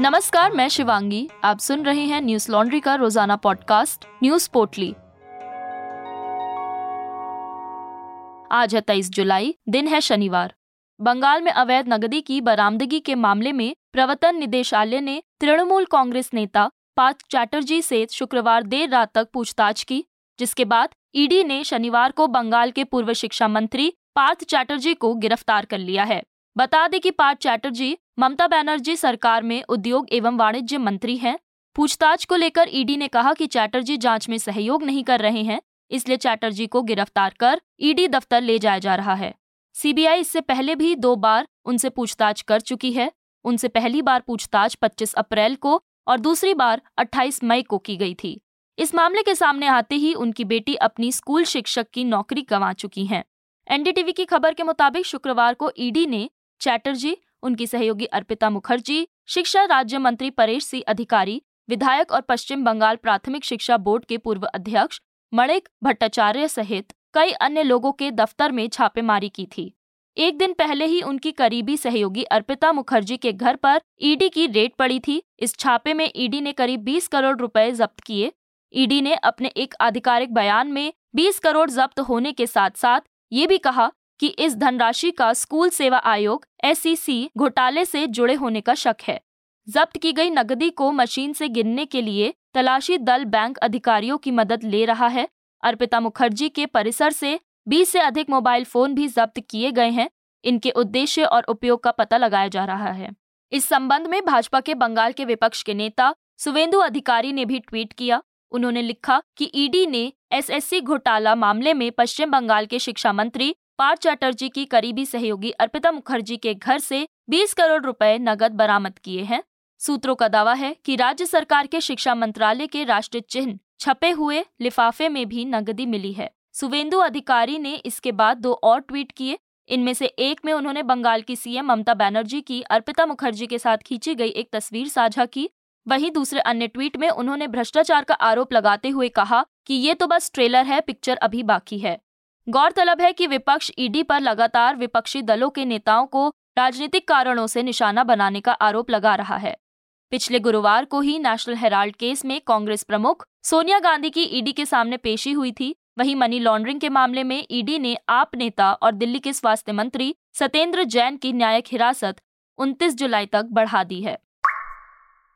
नमस्कार, मैं शिवांगी। आप सुन रहे हैं न्यूज़ लॉन्ड्री का रोज़ाना पॉडकास्ट, न्यूज़ पोर्टली। आज है तेईस जुलाई, दिन है शनिवार। बंगाल में अवैध नगदी की बरामदगी के मामले में प्रवर्तन निदेशालय ने तृणमूल कांग्रेस नेता पार्थ चैटर्जी से शुक्रवार देर रात तक पूछताछ की, जिसके बाद ईडी ने शनिवार को बंगाल के पूर्व शिक्षा मंत्री पार्थ चैटर्जी को गिरफ़्तार कर लिया है। बता दें कि पार्थ चैटर्जी, ममता बनर्जी सरकार में उद्योग एवं वाणिज्य मंत्री हैं। पूछताछ को लेकर ईडी ने कहा कि चैटर्जी जाँच में सहयोग नहीं कर रहे हैं, इसलिए चैटर्जी को गिरफ़्तार कर ईडी दफ्तर ले जाया जा रहा है। सीबीआई इससे पहले भी दो बार उनसे पूछताछ कर चुकी है। उनसे पहली बार पूछताछ 25 अप्रैल को और दूसरी बार 28 मई को की गई थी। इस मामले के सामने आते ही उनकी बेटी अपनी स्कूल शिक्षक की नौकरी गंवा चुकी हैं। एनडीटीवी की खबर के मुताबिक शुक्रवार को ईडी ने चैटर्जी, उनकी सहयोगी अर्पिता मुखर्जी, शिक्षा राज्य मंत्री परेश सिंह अधिकारी, विधायक और पश्चिम बंगाल प्राथमिक शिक्षा बोर्ड के पूर्व अध्यक्ष मणिक भट्टाचार्य सहित कई अन्य लोगों के दफ्तर में छापेमारी की थी। एक दिन पहले ही उनकी करीबी सहयोगी अर्पिता मुखर्जी के घर पर ईडी की रेड पड़ी थी। इस छापे में ईडी ने करीब 20 करोड़ रुपए जब्त किए। ईडी ने अपने एक आधिकारिक बयान में 20 करोड़ जब्त होने के साथ साथ ये भी कहा कि इस धनराशि का स्कूल सेवा आयोग एस घोटाले से जुड़े होने का शक है। जब्त की गई नकदी को मशीन से गिनने के लिए तलाशी दल बैंक अधिकारियों की मदद ले रहा है। अर्पिता मुखर्जी के परिसर से 20 से अधिक मोबाइल फ़ोन भी जब्त किए गए हैं। इनके उद्देश्य और उपयोग का पता लगाया जा रहा है। इस संबंध में भाजपा के बंगाल के विपक्ष के नेता सुवेंदु अधिकारी ने भी ट्वीट किया। उन्होंने लिखा कि ईडी ने एसएससी घोटाला मामले में पश्चिम बंगाल के शिक्षा मंत्री पार्थ चैटर्जी की करीबी सहयोगी अर्पिता मुखर्जी के घर से 20 करोड़ रुपए नगद बरामद किए हैं। सूत्रों का दावा है कि राज्य सरकार के शिक्षा मंत्रालय के राष्ट्रीय चिन्ह छपे हुए लिफाफे में भी नगदी मिली है। सुवेंदु अधिकारी ने इसके बाद दो और ट्वीट किए। इनमें से एक में उन्होंने बंगाल की सीएम ममता बनर्जी की, अर्पिता मुखर्जी के साथ खींची गई एक तस्वीर साझा की। वहीं दूसरे अन्य ट्वीट में उन्होंने भ्रष्टाचार का आरोप लगाते हुए कहा कि ये तो बस ट्रेलर है, पिक्चर अभी बाकी है। गौरतलब है कि विपक्ष ईडी पर लगातार विपक्षी दलों के नेताओं को राजनीतिक कारणों से निशाना बनाने का आरोप लगा रहा है। पिछले गुरुवार को ही नेशनल हेराल्ड केस में कांग्रेस प्रमुख सोनिया गांधी की ईडी के सामने पेशी हुई थी। वहीं मनी लॉन्ड्रिंग के मामले में ईडी ने आप नेता और दिल्ली के स्वास्थ्य मंत्री सत्येंद्र जैन की न्यायिक हिरासत 29 जुलाई तक बढ़ा दी है।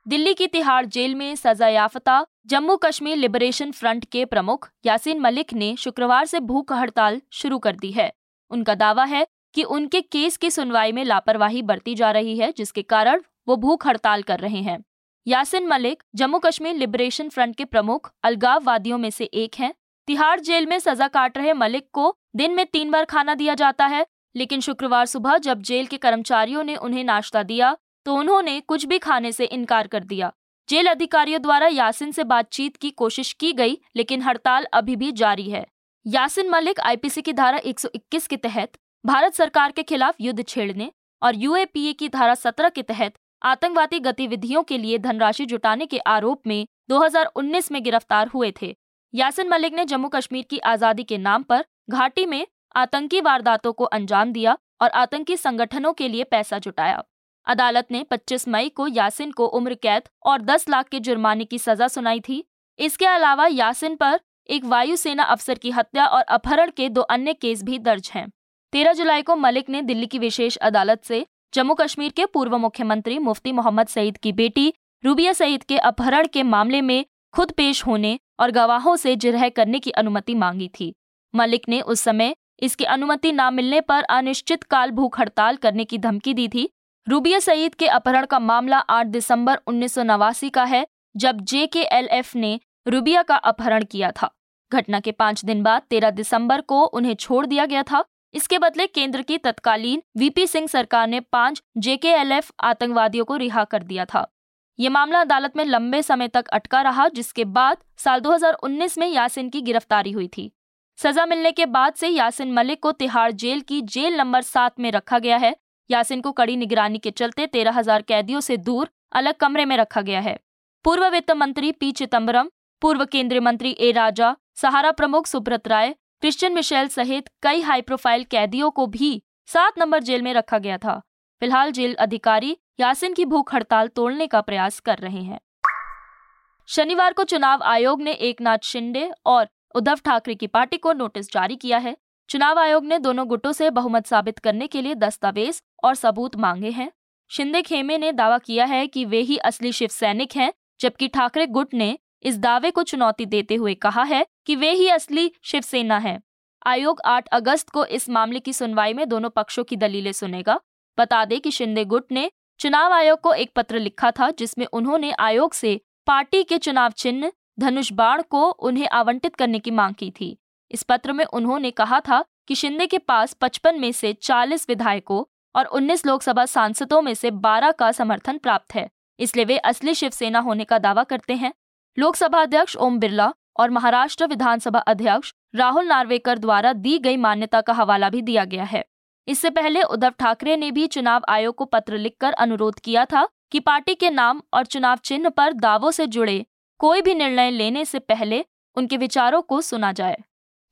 दिल्ली की तिहाड़ जेल में सजा याफ्ता जम्मू कश्मीर लिबरेशन फ्रंट के प्रमुख यासीन मलिक ने शुक्रवार से भूख हड़ताल शुरू कर दी है। उनका दावा है कि उनके केस की सुनवाई में लापरवाही बरती जा रही है, जिसके कारण वो भूख हड़ताल कर रहे हैं। यासिन मलिक जम्मू कश्मीर लिबरेशन फ्रंट के प्रमुख, अलगाववादियों में से एक हैं। तिहाड़ जेल में सजा काट रहे मलिक को दिन में तीन बार खाना दिया जाता है, लेकिन शुक्रवार सुबह जब जेल के कर्मचारियों ने उन्हें नाश्ता दिया तो उन्होंने कुछ भी खाने से इनकार कर दिया। जेल अधिकारियों द्वारा यासिन से बातचीत की कोशिश की गई, लेकिन हड़ताल अभी भी जारी है। यासिन मलिक आईपीसी की धारा 121 के तहत भारत सरकार के खिलाफ युद्ध छेड़ने और यूएपीए की धारा 17 के तहत आतंकवादी गतिविधियों के लिए धनराशि जुटाने के आरोप में 2019 में गिरफ़्तार हुए थे। यासिन मलिक ने जम्मू कश्मीर की आज़ादी के नाम पर घाटी में आतंकी वारदातों को अंजाम दिया और आतंकी संगठनों के लिए पैसा जुटाया। अदालत ने 25 मई को यासिन को उम्र कैद और 10 लाख के जुर्माने की सजा सुनाई थी इसके अलावा यासिन पर एक वायुसेना अफसर की हत्या और अपहरण के दो अन्य केस भी दर्ज हैं। 13 जुलाई को मलिक ने दिल्ली की विशेष अदालत से जम्मू कश्मीर के पूर्व मुख्यमंत्री मुफ्ती मोहम्मद सईद की बेटी रूबिया सईद के अपहरण के मामले में खुद पेश होने और गवाहों से जिरह करने की अनुमति मांगी थी मलिक ने उस समय इसकी अनुमति न मिलने पर अनिश्चित काल भूख हड़ताल करने की धमकी दी थी रूबिया सईद के अपहरण का मामला 8 दिसंबर उन्नीस सौ नवासी का है, जब जे के एल एफ़ ने रूबिया का अपहरण किया था। घटना के पाँच दिन बाद 13 दिसंबर को उन्हें छोड़ दिया गया था। इसके बदले केंद्र की तत्कालीन वीपी सिंह सरकार ने पाँच जेकेएलएफ आतंकवादियों को रिहा कर दिया था। ये मामला अदालत में लंबे समय तक अटका रहा, जिसके बाद साल 2019 में यासिन की गिरफ्तारी हुई थी। सजा मिलने के बाद से यासिन मलिक को तिहाड़ जेल की जेल नंबर सात में रखा गया है यासिन को कड़ी निगरानी के चलते तेरह हज़ार कैदियों से दूर अलग कमरे में रखा गया है। पूर्व वित्त मंत्री पी चिदम्बरम पूर्व केंद्रीय मंत्री ए राजा, सहारा प्रमुख सुब्रत राय, क्रिश्चियन मिशेल सहित कई हाई प्रोफ़ाइल कैदियों को भी सात नंबर जेल में रखा गया था। फ़िलहाल जेल अधिकारी यासिन की भूख हड़ताल तोड़ने का प्रयास कर रहे हैं। शनिवार को चुनाव आयोग ने एक नाथ शिंदे और उद्धव ठाकरे की पार्टी को नोटिस जारी किया है। चुनाव आयोग ने दोनों गुटों से बहुमत साबित करने के लिए दस्तावेज़ और सबूत मांगे हैं। शिंदे खेमे ने दावा किया है कि वे ही असली शिव सैनिक हैं, जबकि ठाकरे गुट ने इस दावे को चुनौती देते हुए कहा है कि वे ही असली शिवसेना है। आयोग 8 अगस्त को इस मामले की सुनवाई में दोनों पक्षों की दलीलें सुनेगा। बता दें कि शिंदे गुट ने चुनाव आयोग को एक पत्र लिखा था, जिसमें उन्होंने आयोग से पार्टी के चुनाव चिन्ह धनुष बाण को उन्हें आवंटित करने की मांग की थी। इस पत्र में उन्होंने कहा था कि शिंदे के पास 55 में से 40 विधायकों और 19 लोकसभा सांसदों में से 12 का समर्थन प्राप्त है, इसलिए वे असली शिवसेना होने का दावा करते हैं। लोकसभा अध्यक्ष ओम बिरला और महाराष्ट्र विधानसभा अध्यक्ष राहुल नार्वेकर द्वारा दी गई मान्यता का हवाला भी दिया गया है। इससे पहले उद्धव ठाकरे ने भी चुनाव आयोग को पत्र लिखकर अनुरोध किया था कि पार्टी के नाम और चुनाव चिन्ह पर दावों से जुड़े कोई भी निर्णय लेने से पहले उनके विचारों को सुना जाए।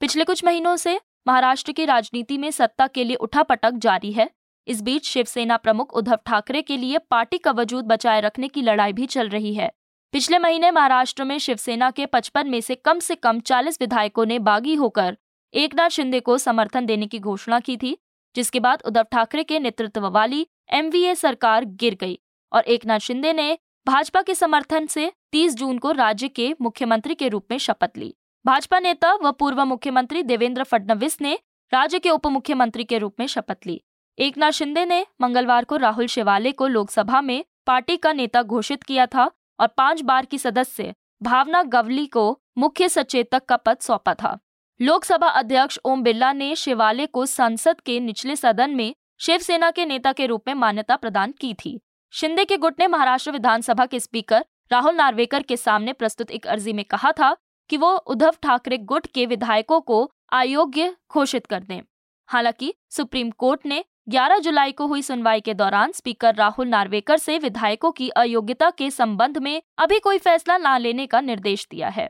पिछले कुछ महीनों से महाराष्ट्र की राजनीति में सत्ता के लिए उठापटक जारी है। इस बीच शिवसेना प्रमुख उद्धव ठाकरे के लिए पार्टी का वजूद बचाए रखने की लड़ाई भी चल रही है। पिछले महीने महाराष्ट्र में शिवसेना के 55 में से कम से कम 40 विधायकों ने बागी होकर एकनाथ शिंदे को समर्थन देने की घोषणा की थी, जिसके बाद उद्धव ठाकरे के नेतृत्व वाली एमवीए सरकार गिर गई और एकनाथ शिंदे ने भाजपा के समर्थन से 30 जून को राज्य के मुख्यमंत्री के रूप में शपथ ली। भाजपा नेता व पूर्व मुख्यमंत्री देवेंद्र फडणवीस ने राज्य के उप मुख्यमंत्री के रूप में शपथ ली। एकनाथ शिंदे ने मंगलवार को राहुल शिवाले को लोकसभा में पार्टी का नेता घोषित किया था और पाँच बार की सदस्य भावना गवली को मुख्य सचेतक का पद सौंपा था। लोकसभा अध्यक्ष ओम बिरला ने शिवाले को संसद के निचले सदन में शिवसेना के नेता के रूप में मान्यता प्रदान की थी। शिंदे के गुट ने महाराष्ट्र विधानसभा के स्पीकर राहुल नार्वेकर के सामने प्रस्तुत एक अर्जी में कहा था कि वो उद्धव ठाकरे गुट के विधायकों को अयोग्य घोषित कर दें। हालाँकि, सुप्रीम कोर्ट ने 11 जुलाई को हुई सुनवाई के दौरान स्पीकर राहुल नार्वेकर से विधायकों की अयोग्यता के संबंध में अभी कोई फैसला न लेने का निर्देश दिया है।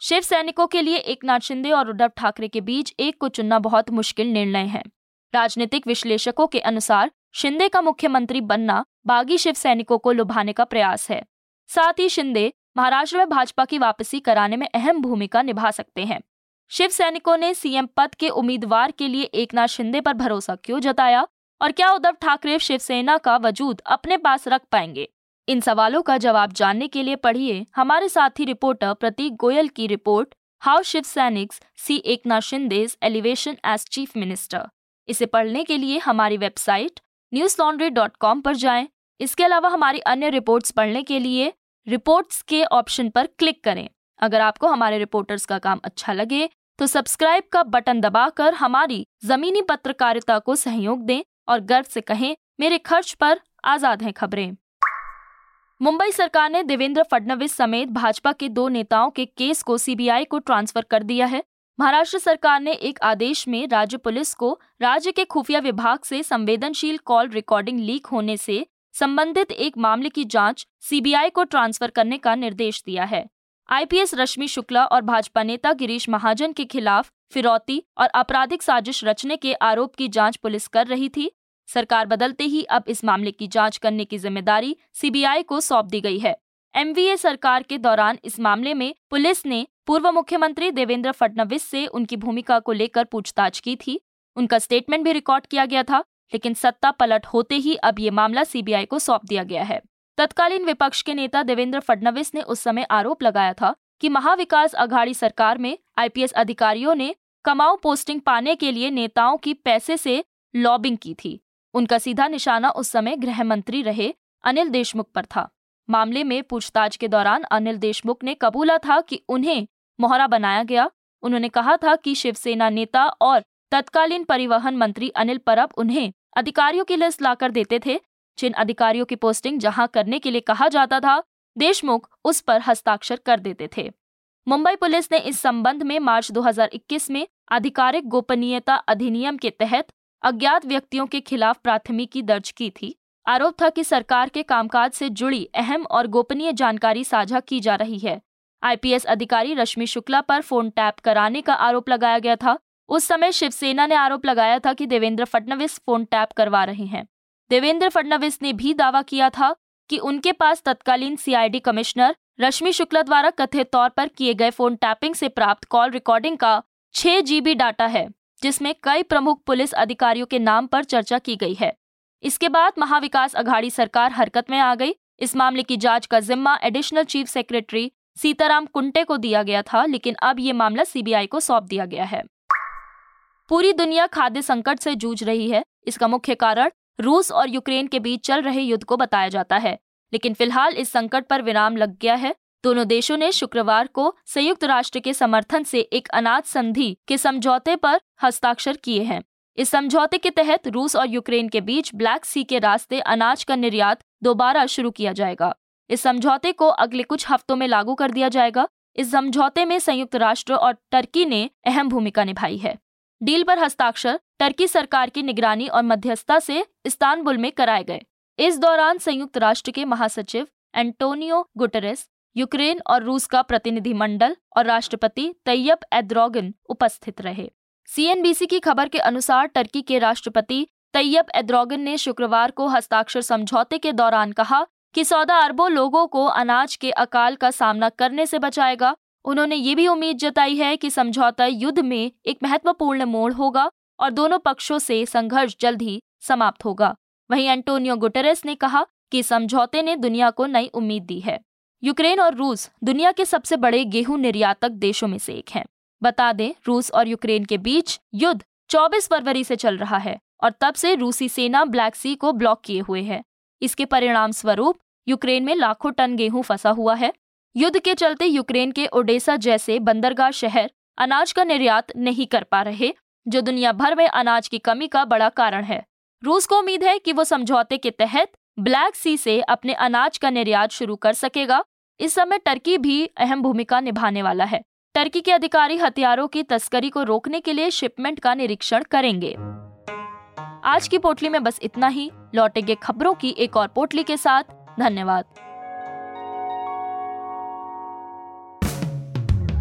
शिव सैनिकों के लिए एक नाथ शिंदे और उद्धव ठाकरे के बीच एक को चुनना बहुत मुश्किल निर्णय है। राजनीतिक विश्लेषकों के अनुसार, शिंदे का मुख्यमंत्री बनना बागी शिव सैनिकों को लुभाने का प्रयास है। साथ ही शिंदे महाराष्ट्र में भाजपा की वापसी कराने में अहम भूमिका निभा सकते हैं। शिव सैनिकों ने सीएम पद के उम्मीदवार के लिए एकनाथ शिंदे पर भरोसा क्यों जताया? और क्या उद्धव ठाकरे शिवसेना का वजूद अपने पास रख पाएँगे? इन सवालों का जवाब जानने के लिए पढ़िए हमारे साथी रिपोर्टर प्रतीक गोयल की report, how Shiv Sainiks see Eknath Shinde elevation as chief minister. इसे पढ़ने के लिए हमारी website News Laundry dot com पर जाएँ। इसके अलावा हमारी अन्य रिपोर्ट्स पढ़ने के लिए रिपोर्ट्स के ऑप्शन पर क्लिक करें। अगर आपको हमारे रिपोर्टर्स का काम अच्छा लगे तो सब्सक्राइब का बटन दबाकर हमारी जमीनी पत्रकारिता को सहयोग दें और गर्व से कहें, मेरे खर्च पर आज़ाद हैं खबरें। मुंबई सरकार ने देवेंद्र फडणवीस समेत भाजपा के दो नेताओं के केस को सीबीआई को ट्रांसफ़र कर दिया है। महाराष्ट्र सरकार ने एक आदेश में राज्य पुलिस को राज्य के खुफिया विभाग से संवेदनशील कॉल रिकॉर्डिंग लीक होने से संबंधित एक मामले की जाँच सीबीआई को ट्रांसफ़र करने का निर्देश दिया है। आईपीएस रश्मि शुक्ला और भाजपा नेता गिरीश महाजन के खिलाफ फिरौती और आपराधिक साजिश रचने के आरोप की जाँच पुलिस कर रही थी। सरकार बदलते ही अब इस मामले की जाँच करने की ज़िम्मेदारी सीबीआई को सौंप दी गई है। एमवीए सरकार के दौरान इस मामले में पुलिस ने पूर्व मुख्यमंत्री देवेंद्र फडणवीस से उनकी भूमिका को लेकर पूछताछ की थी। उनका स्टेटमेंट भी रिकॉर्ड किया गया था। लेकिन सत्ता पलट होते ही अब ये मामला सीबीआई को सौंप दिया गया है। तत्कालीन विपक्ष के नेता देवेंद्र फडणवीस ने उस समय आरोप लगाया था कि महाविकास अघाड़ी सरकार में आईपीएस अधिकारियों ने कमाऊ पोस्टिंग पाने के लिए नेताओं की पैसे से लॉबिंग की थी। उनका सीधा निशाना उस समय गृह मंत्री रहे अनिल देशमुख पर था। मामले में पूछताछ के दौरान अनिल देशमुख ने कबूला था कि उन्हें मोहरा बनाया गया। उन्होंने कहा था कि शिवसेना नेता और तत्कालीन परिवहन मंत्री अनिल परब उन्हें अधिकारियों की लिस्ट लाकर देते थे। जिन अधिकारियों की पोस्टिंग जहाँ करने के लिए कहा जाता था, देशमुख उस पर हस्ताक्षर कर देते थे। मुंबई पुलिस ने इस संबंध में मार्च 2021 में आधिकारिक गोपनीयता अधिनियम के तहत अज्ञात व्यक्तियों के खिलाफ प्राथमिकी दर्ज की थी। आरोप था कि सरकार के कामकाज से जुड़ी अहम और गोपनीय जानकारी साझा की जा रही है। आईपीएस अधिकारी रश्मि शुक्ला पर फ़ोन टैप कराने का आरोप लगाया गया था। उस समय शिवसेना ने आरोप लगाया था कि देवेंद्र फडणवीस फ़ोन टैप करवा रहे हैं। देवेंद्र फडणवीस ने भी दावा किया था कि उनके पास तत्कालीन सीआईडी कमिश्नर रश्मि शुक्ला द्वारा कथित तौर पर किए गए फ़ोन टैपिंग से प्राप्त कॉल रिकॉर्डिंग का छह जीबी डाटा है, जिसमें कई प्रमुख पुलिस अधिकारियों के नाम पर चर्चा की गई है। इसके बाद महाविकास अघाड़ी सरकार हरकत में आ गई। इस मामले की जाँच का जिम्मा additional chief secretary Sitaram Kunte को दिया गया था, लेकिन अब ये मामला सीबीआई को सौंप दिया गया है। पूरी दुनिया खाद्य संकट से जूझ रही है। इसका मुख्य कारण रूस और यूक्रेन के बीच चल रहे युद्ध को बताया जाता है। लेकिन फ़िलहाल इस संकट पर विराम लग गया है। दोनों देशों ने शुक्रवार को संयुक्त राष्ट्र के समर्थन से एक अनाज संधि के समझौते पर हस्ताक्षर किए हैं। इस समझौते के तहत रूस और यूक्रेन के बीच ब्लैक सी के रास्ते अनाज का निर्यात दोबारा शुरू किया जाएगा। इस समझौते को अगले कुछ हफ्तों में लागू कर दिया जाएगा। इस समझौते में संयुक्त राष्ट्र और टर्की ने अहम भूमिका निभाई है। डील पर हस्ताक्षर टर्की सरकार की निगरानी और मध्यस्थता से इस्तानबुल में कराए गए। इस दौरान संयुक्त राष्ट्र के महासचिव एंटोनियो गुटरेस, यूक्रेन और रूस का प्रतिनिधिमंडल और राष्ट्रपति तैयब एद्रोगन उपस्थित रहे। सीएनबीसी की खबर के अनुसार टर्की के राष्ट्रपति तैयब एद्रोगन ने शुक्रवार को हस्ताक्षर समझौते के दौरान कहा कि सौदा अरबों लोगों को अनाज के अकाल का सामना करने से बचाएगा उन्होंने ये भी उम्मीद जताई है कि समझौता युद्ध में एक महत्वपूर्ण मोड़ होगा और दोनों पक्षों से संघर्ष जल्द ही समाप्त होगा। वहीं एंटोनियो गुटेरेस ने कहा कि समझौते ने दुनिया को नई उम्मीद दी है। यूक्रेन और रूस दुनिया के सबसे बड़े गेहूँ निर्यातक देशों में से एक हैं। बता दें, रूस और यूक्रेन के बीच युद्ध 24 फरवरी से चल रहा है और तब से रूसी सेना ब्लैक सी को ब्लॉक किए हुए है। इसके परिणाम स्वरूप यूक्रेन में लाखों टन गेहूँ फंसा हुआ है युद्ध के चलते यूक्रेन के ओडेसा जैसे बंदरगाह शहर अनाज का निर्यात नहीं कर पा रहे, जो दुनिया भर में अनाज की कमी का बड़ा कारण है। रूस को उम्मीद है कि वो समझौते के तहत ब्लैक सी से अपने अनाज का निर्यात शुरू कर सकेगा। इस समय टर्की भी अहम भूमिका निभाने वाला है। टर्की के अधिकारी हथियारों की तस्करी को रोकने के लिए शिपमेंट का निरीक्षण करेंगे। आज की पोटली में बस इतना ही। लौटेंगे खबरों की एक और पोटली के साथ। धन्यवाद।